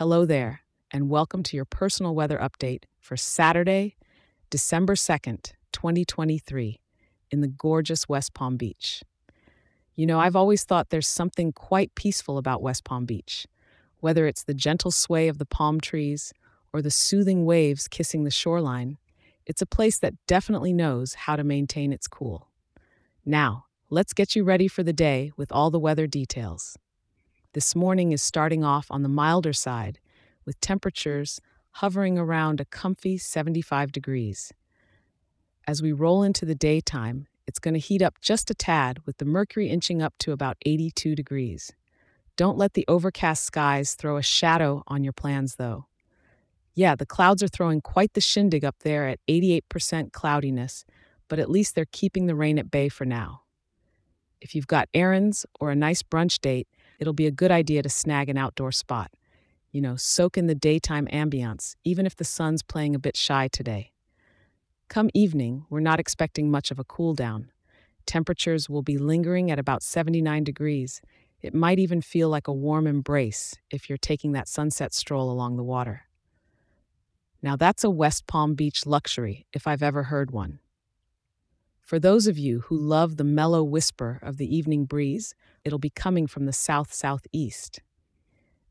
Hello there, and welcome to your personal weather update for Saturday, December 2nd, 2023, in the gorgeous West Palm Beach. You know, I've always thought there's something quite peaceful about West Palm Beach, whether it's the gentle sway of the palm trees or the soothing waves kissing the shoreline. It's a place that definitely knows how to maintain its cool. Now, let's get you ready for the day with all the weather details. This morning is starting off on the milder side, with temperatures hovering around a comfy 75 degrees. As we roll into the daytime, it's going to heat up just a tad, with the mercury inching up to about 82 degrees. Don't let the overcast skies throw a shadow on your plans, though. Yeah, the clouds are throwing quite the shindig up there at 88% cloudiness, but at least they're keeping the rain at bay for now. If you've got errands or a nice brunch date, it'll be a good idea to snag an outdoor spot. You know, soak in the daytime ambiance, even if the sun's playing a bit shy today. Come evening, we're not expecting much of a cool down. Temperatures will be lingering at about 79 degrees. It might even feel like a warm embrace if you're taking that sunset stroll along the water. Now, that's a West Palm Beach luxury, if I've ever heard one. For those of you who love the mellow whisper of the evening breeze, it'll be coming from the south southeast.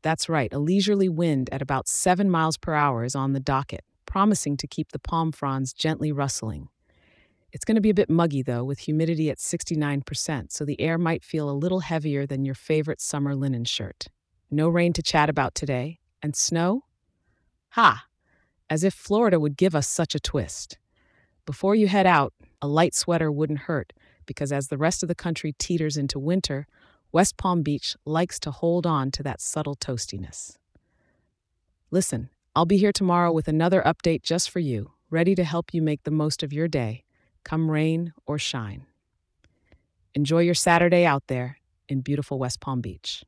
That's right, a leisurely wind at about 7 miles per hour is on the docket, promising to keep the palm fronds gently rustling. It's going to be a bit muggy, though, with humidity at 69%, so the air might feel a little heavier than your favorite summer linen shirt. No rain to chat about today. And snow? Ha! As if Florida would give us such a twist. Before you head out, a light sweater wouldn't hurt because as the rest of the country teeters into winter, West Palm Beach likes to hold on to that subtle toastiness. Listen, I'll be here tomorrow with another update just for you, ready to help you make the most of your day, come rain or shine. Enjoy your Saturday out there in beautiful West Palm Beach.